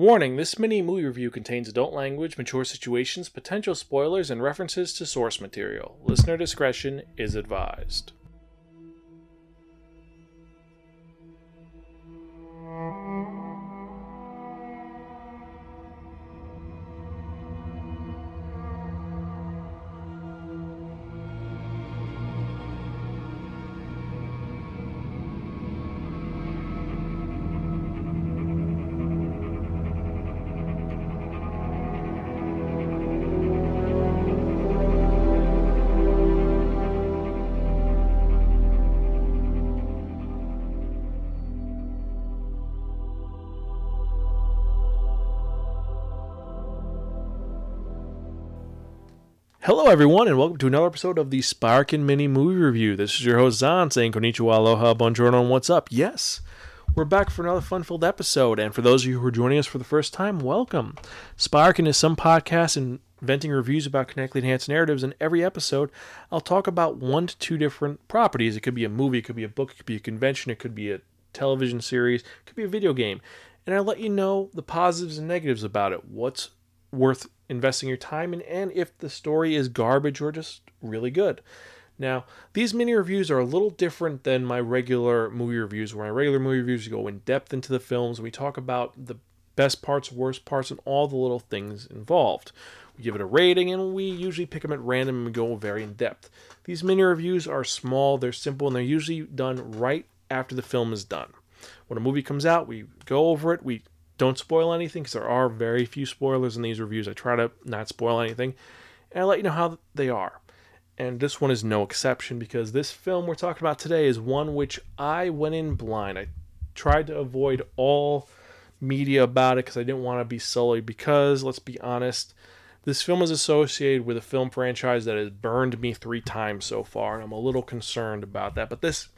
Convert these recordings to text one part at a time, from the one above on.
Warning this mini movie review contains adult language, mature situations, potential spoilers, and references to source material. Listener discretion is advised. Hello, everyone, and welcome to another episode of the Sparkin Mini Movie Review. This is your host, Zan, saying konnichiwa, aloha, bonjour, and what's up. Yes, we're back for another fun-filled episode, and for those of you who are joining us for the first time, welcome. Sparkin is some podcast inventing reviews about connectly enhanced narratives, and every episode, I'll talk about one to two different properties. It could be a movie, it could be a book, it could be a convention, it could be a television series, it could be a video game, and I'll let you know the positives and negatives about it, what's worth investing your time in, and if the story is garbage or just really good. Now, these mini reviews are a little different than my regular movie reviews, where my regular movie reviews go in depth into the films and we talk about the best parts, worst parts, and all the little things involved. We give it a rating and we usually pick them at random and go very in depth. These mini reviews are small, they're simple, and they're usually done right after the film is done. When a movie comes out, we go over it, we don't spoil anything because there are very few spoilers in these reviews. I try to not spoil anything, and I let you know how they are. And this one is no exception because this film we're talking about today is one which I went in blind. I tried to avoid all media about it because I didn't want to be sullied. Because let's be honest, this film is associated with a film franchise that has burned me three times so far, and I'm a little concerned about that. But this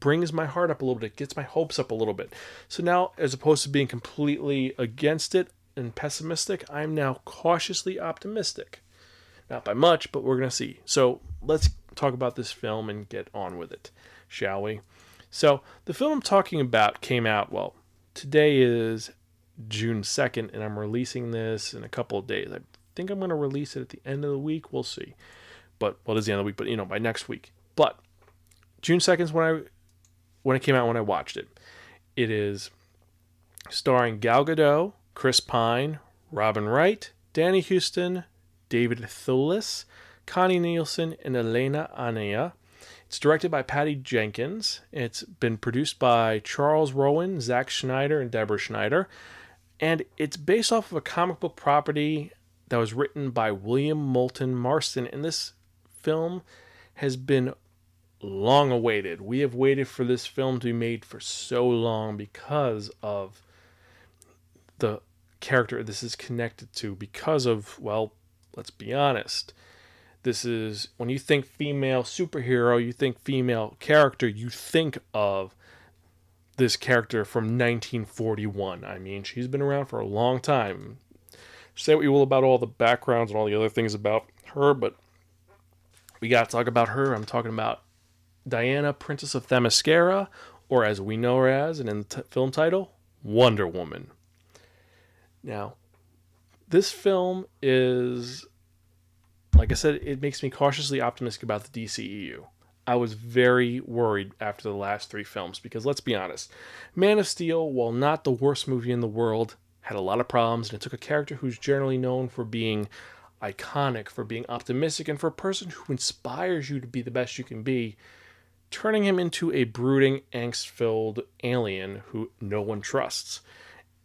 brings my heart up a little bit, gets my hopes up a little bit. So now, as opposed to being completely against it and pessimistic, I'm now cautiously optimistic. Not by much, but we're going to see. So let's talk about this film and get on with it, shall we? So, the film I'm talking about came out, well, today is June 2nd, and I'm releasing this in a couple of days. I think I'm going to release it at the end of the week. We'll see. But, well, it is the end of the week, but, you know, by next week. But, June 2nd is when I when it came out when I watched it. It is starring Gal Gadot, Chris Pine, Robin Wright, Danny Huston, David Thewlis, Connie Nielsen, and Elena Anaya. It's directed by Patty Jenkins. It's been produced by Charles Roven, Zack Snyder, and Deborah Snyder. And it's based off of a comic book property that was written by William Moulton Marston. And this film has been long awaited. We have waited for this film to be made for so long because of the character this is connected to, because of, well, let's be honest. This is when you think female superhero, you think female character, you think of this character from 1941. I mean, she's been around for a long time. Say what you will about all the backgrounds and all the other things about her, but we got to talk about her. I'm talking about Diana, Princess of Themyscira, or as we know her as, and in the t- film title, Wonder Woman. Now, this film is, like I said, it makes me cautiously optimistic about the DCEU. I was very worried after the last three films because let's be honest, Man of Steel, while not the worst movie in the world, had a lot of problems and it took a character who's generally known for being iconic, for being optimistic, and for a person who inspires you to be the best you can be turning him into a brooding, angst filled alien who no one trusts.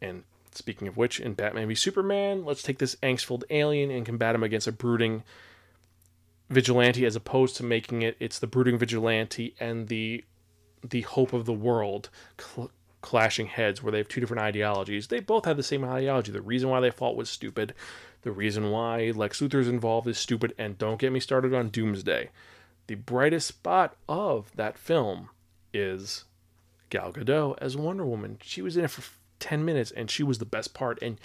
And speaking of which, in Batman v Superman, let's take this angst filled alien and combat him against a brooding vigilante as opposed to making it it's the brooding vigilante and the the hope of the world cl- clashing heads where they have two different ideologies. They both have the same ideology. The reason why they fought was stupid. The reason why Lex Luthor's involved is stupid. And don't get me started on Doomsday the brightest spot of that film is Gal Gadot as Wonder Woman. She was in it for 10 minutes and she was the best part and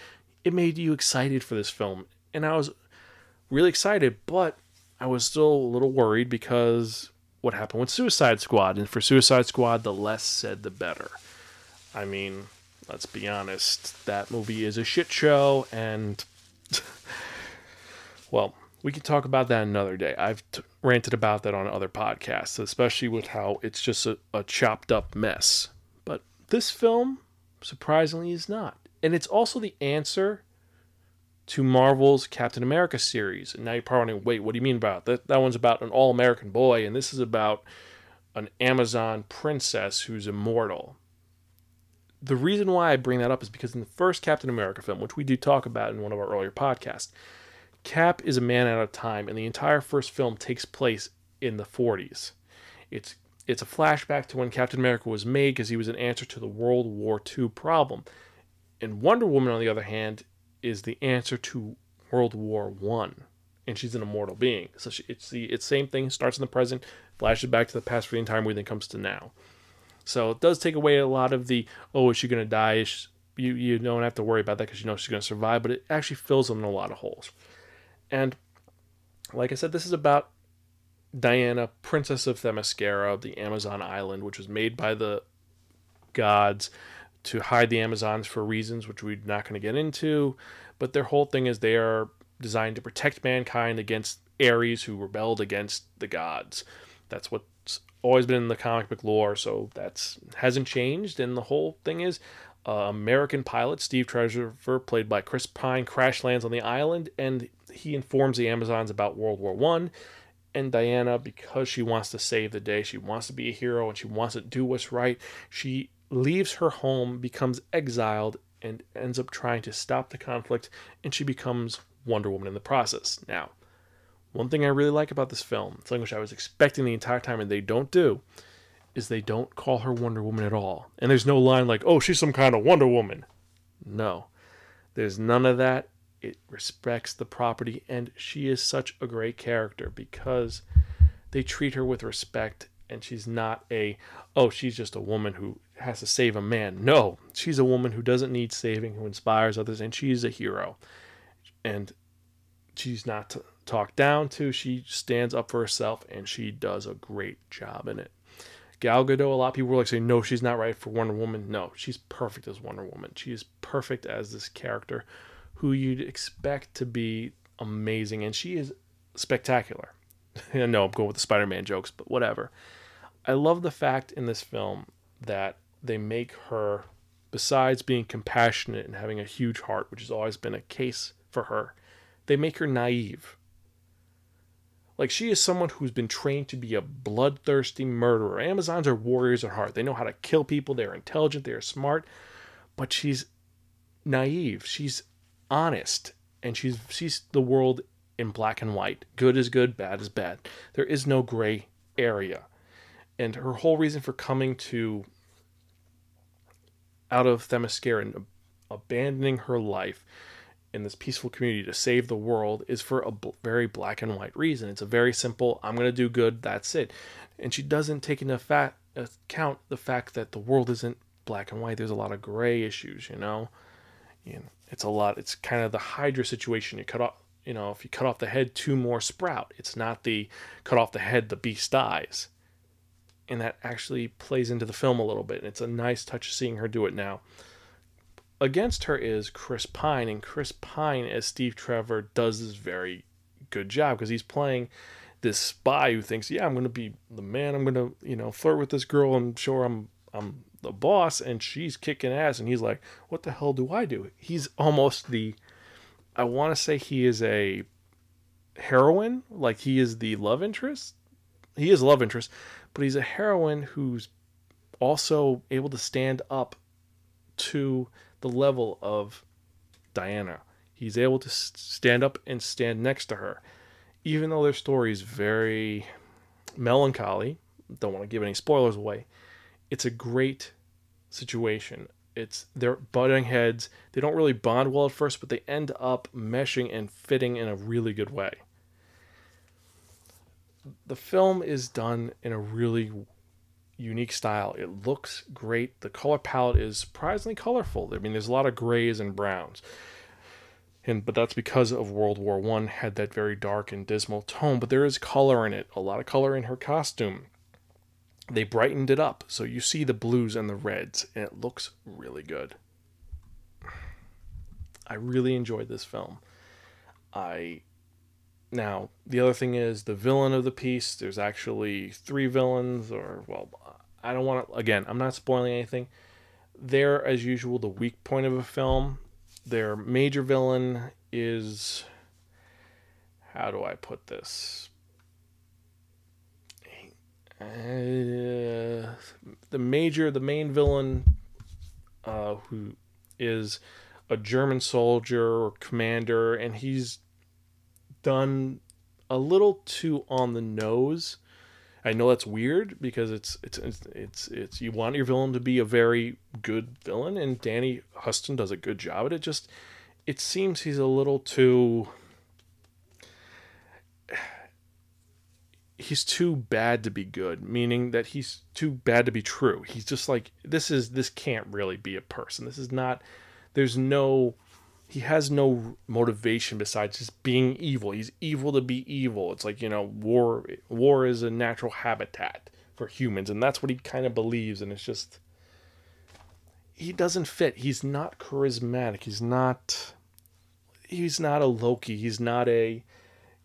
it made you excited for this film. And I was really excited, but I was still a little worried because what happened with Suicide Squad and for Suicide Squad the less said the better. I mean, let's be honest, that movie is a shit show, and well, we can talk about that another day. I've t- ranted about that on other podcasts, especially with how it's just a, a chopped up mess. But this film, surprisingly, is not. And it's also the answer to Marvel's Captain America series. And now you're probably wondering, wait, what do you mean about that? That one's about an all American boy, and this is about an Amazon princess who's immortal. The reason why I bring that up is because in the first Captain America film, which we do talk about in one of our earlier podcasts, Cap is a man out of time, and the entire first film takes place in the 40s. It's it's a flashback to when Captain America was made because he was an answer to the World War II problem. And Wonder Woman, on the other hand, is the answer to World War One, and she's an immortal being. So she, it's the it's same thing. Starts in the present, flashes back to the past for the entire movie, then comes to now. So it does take away a lot of the oh, is she gonna die? Is you you don't have to worry about that because you know she's gonna survive, but it actually fills in a lot of holes. And like I said, this is about Diana, Princess of Themyscira, the Amazon island, which was made by the gods to hide the Amazons for reasons which we're not going to get into. But their whole thing is they are designed to protect mankind against Ares who rebelled against the gods. That's what's always been in the comic book lore, so that's hasn't changed. And the whole thing is uh, American pilot Steve Trevor, played by Chris Pine, crash lands on the island, and he informs the Amazons about World War One. And Diana, because she wants to save the day, she wants to be a hero, and she wants to do what's right. She leaves her home, becomes exiled, and ends up trying to stop the conflict, and she becomes Wonder Woman in the process. Now, one thing I really like about this film, something which I was expecting the entire time and they don't do, is they don't call her Wonder Woman at all. And there's no line like, oh, she's some kind of Wonder Woman. No, there's none of that. It respects the property, and she is such a great character because they treat her with respect, and she's not a, oh, she's just a woman who has to save a man. No, she's a woman who doesn't need saving, who inspires others, and she's a hero. And she's not to talk down to. She stands up for herself, and she does a great job in it. Gal Gadot, a lot of people were like saying, no, she's not right for Wonder Woman. No, she's perfect as Wonder Woman. She is perfect as this character who you'd expect to be amazing, and she is spectacular. Know I'm going with the Spider Man jokes, but whatever. I love the fact in this film that they make her, besides being compassionate and having a huge heart, which has always been a case for her, they make her naive. Like she is someone who's been trained to be a bloodthirsty murderer. Amazons are warriors at heart. They know how to kill people. They're intelligent. They're smart. But she's naive. She's honest, and she's sees the world in black and white. Good is good. Bad is bad. There is no gray area. And her whole reason for coming to out of Themyscira and abandoning her life in this peaceful community to save the world is for a very black and white reason. It's a very simple, I'm going to do good, that's it. And she doesn't take into fa- account the fact that the world isn't black and white. There's a lot of gray issues, you know? You know? It's a lot, it's kind of the Hydra situation. You cut off, you know, if you cut off the head, two more sprout. It's not the cut off the head, the beast dies. And that actually plays into the film a little bit. And it's a nice touch seeing her do it now against her is Chris Pine, and Chris Pine as Steve Trevor does this very good job because he's playing this spy who thinks, yeah, I'm going to be the man. I'm going to, you know, flirt with this girl show her I'm I'm the boss, and she's kicking ass, and he's like, what the hell do I do? He's almost the, I want to say he is a heroine, like he is the love interest. He is love interest, but he's a heroine who's also able to stand up to the level of Diana. He's able to stand up and stand next to her. Even though their story is very melancholy, don't want to give any spoilers away, it's a great situation. It's they're butting heads. They don't really bond well at first, but they end up meshing and fitting in a really good way. The film is done in a really unique style. It looks great. The color palette is surprisingly colorful. I mean, there's a lot of grays and browns. And, but that's because of World War One had that very dark and dismal tone. But there is color in it, a lot of color in her costume. They brightened it up, so you see the blues and the reds, and it looks really good. I really enjoyed this film. I now the other thing is the villain of the piece. There's actually three villains, or well, I don't want to. Again, I'm not spoiling anything. They're as usual the weak point of a film. Their major villain is how do I put this? Uh, the major, the main villain, uh, who is a German soldier or commander, and he's done a little too on the nose. I know that's weird because it's it's it's it's, it's you want your villain to be a very good villain, and Danny Huston does a good job at it. Just it seems he's a little too he's too bad to be good, meaning that he's too bad to be true. He's just like this is this can't really be a person. This is not there's no he has no motivation besides just being evil. He's evil to be evil. It's like, you know, war war is a natural habitat for humans and that's what he kind of believes and it's just he doesn't fit. He's not charismatic. He's not he's not a Loki. He's not a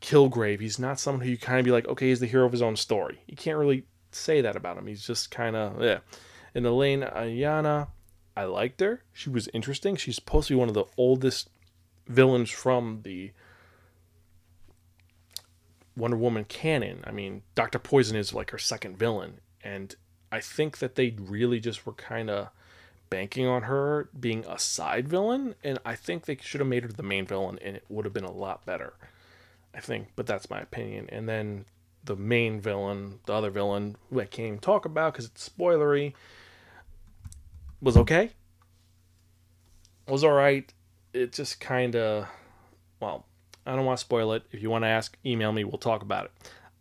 Kilgrave. He's not someone who you kind of be like, okay, he's the hero of his own story. You can't really say that about him. He's just kind of yeah. And Elaine Ayana, I liked her. She was interesting. She's supposed to be one of the oldest villains from the Wonder Woman canon. I mean, Doctor Poison is like her second villain, and I think that they really just were kind of banking on her being a side villain, and I think they should have made her the main villain, and it would have been a lot better. I think, but that's my opinion. And then the main villain, the other villain, who I can't even talk about because it's spoilery, was okay. Was alright. It just kind of, well, I don't want to spoil it. If you want to ask, email me. We'll talk about it.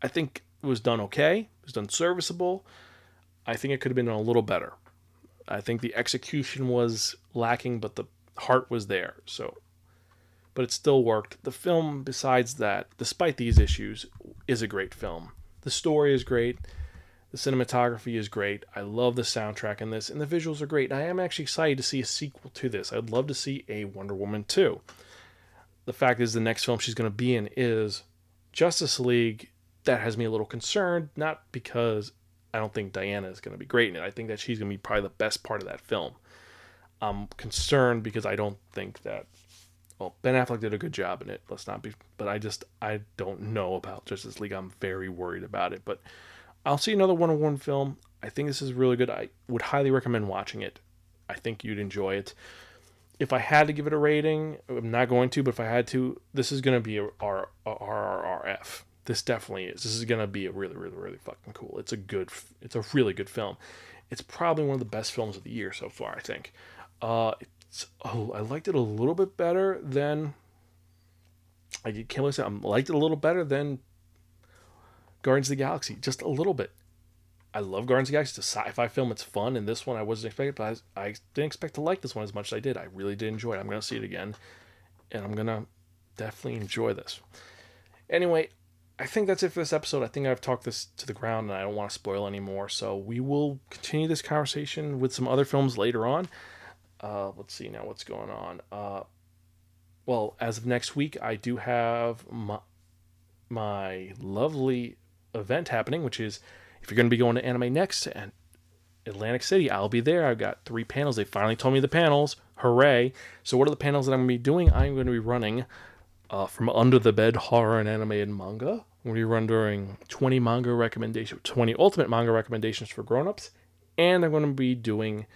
I think it was done okay. It was done serviceable. I think it could have been a little better. I think the execution was lacking, but the heart was there. So but it still worked. The film, besides that, despite these issues, is a great film. The story is great. The cinematography is great. I love the soundtrack in this, and the visuals are great. I am actually excited to see a sequel to this. I'd love to see a Wonder Woman 2. The fact is, the next film she's going to be in is Justice League. That has me a little concerned, not because I don't think Diana is going to be great in it. I think that she's going to be probably the best part of that film. I'm concerned because I don't think that well, Ben Affleck did a good job in it. Let's not be, but I just I don't know about Justice League. I'm very worried about it. But I'll see another Wonder Woman film. I think this is really good. I would highly recommend watching it. I think you'd enjoy it. If I had to give it a rating, I'm not going to, but if I had to, this is going to be a R R R F. This definitely is. This is going to be a really, really, really fucking cool. It's a good, it's a really good film. It's probably one of the best films of the year so far. I think. Uh, oh, I liked it a little bit better than. I can't really say I liked it a little better than Guardians of the Galaxy, just a little bit. I love Guardians of the Galaxy. It's a sci-fi film. It's fun, and this one I wasn't expecting, but I, I didn't expect to like this one as much as I did. I really did enjoy it. I'm gonna see it again, and I'm gonna definitely enjoy this. Anyway, I think that's it for this episode. I think I've talked this to the ground, and I don't want to spoil anymore. So we will continue this conversation with some other films later on. Uh, let's see now what's going on. Uh, well, as of next week, I do have my, my lovely event happening, which is if you're going to be going to Anime Next and Atlantic City, I'll be there. I've got three panels. They finally told me the panels. Hooray! So, what are the panels that I'm going to be doing? I'm going to be running uh, from Under the Bed Horror and Anime and Manga. I'm going to be running 20 manga recommendations, 20 ultimate manga recommendations for grown-ups, and I'm going to be doing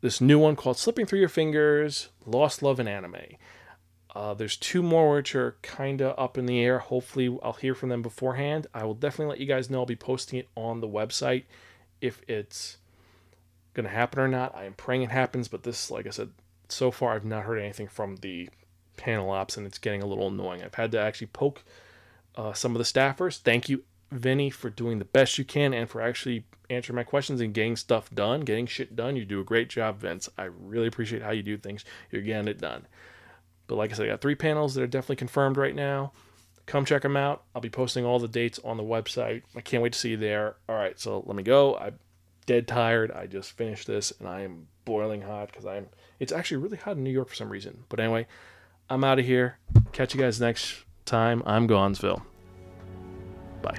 this new one called Slipping Through Your Fingers Lost Love in Anime. Uh, there's two more which are kind of up in the air. Hopefully, I'll hear from them beforehand. I will definitely let you guys know. I'll be posting it on the website if it's going to happen or not. I am praying it happens, but this, like I said, so far I've not heard anything from the panel ops, and it's getting a little annoying. I've had to actually poke uh, some of the staffers. Thank you, Vinny, for doing the best you can and for actually answering my questions and getting stuff done, getting shit done. You do a great job, Vince. I really appreciate how you do things. You're getting it done. But like I said, I got three panels that are definitely confirmed right now. Come check them out. I'll be posting all the dates on the website. I can't wait to see you there. All right, so let me go. I'm dead tired. I just finished this and I am boiling hot because I'm. It's actually really hot in New York for some reason. But anyway, I'm out of here. Catch you guys next time. I'm Gonzville. Bye.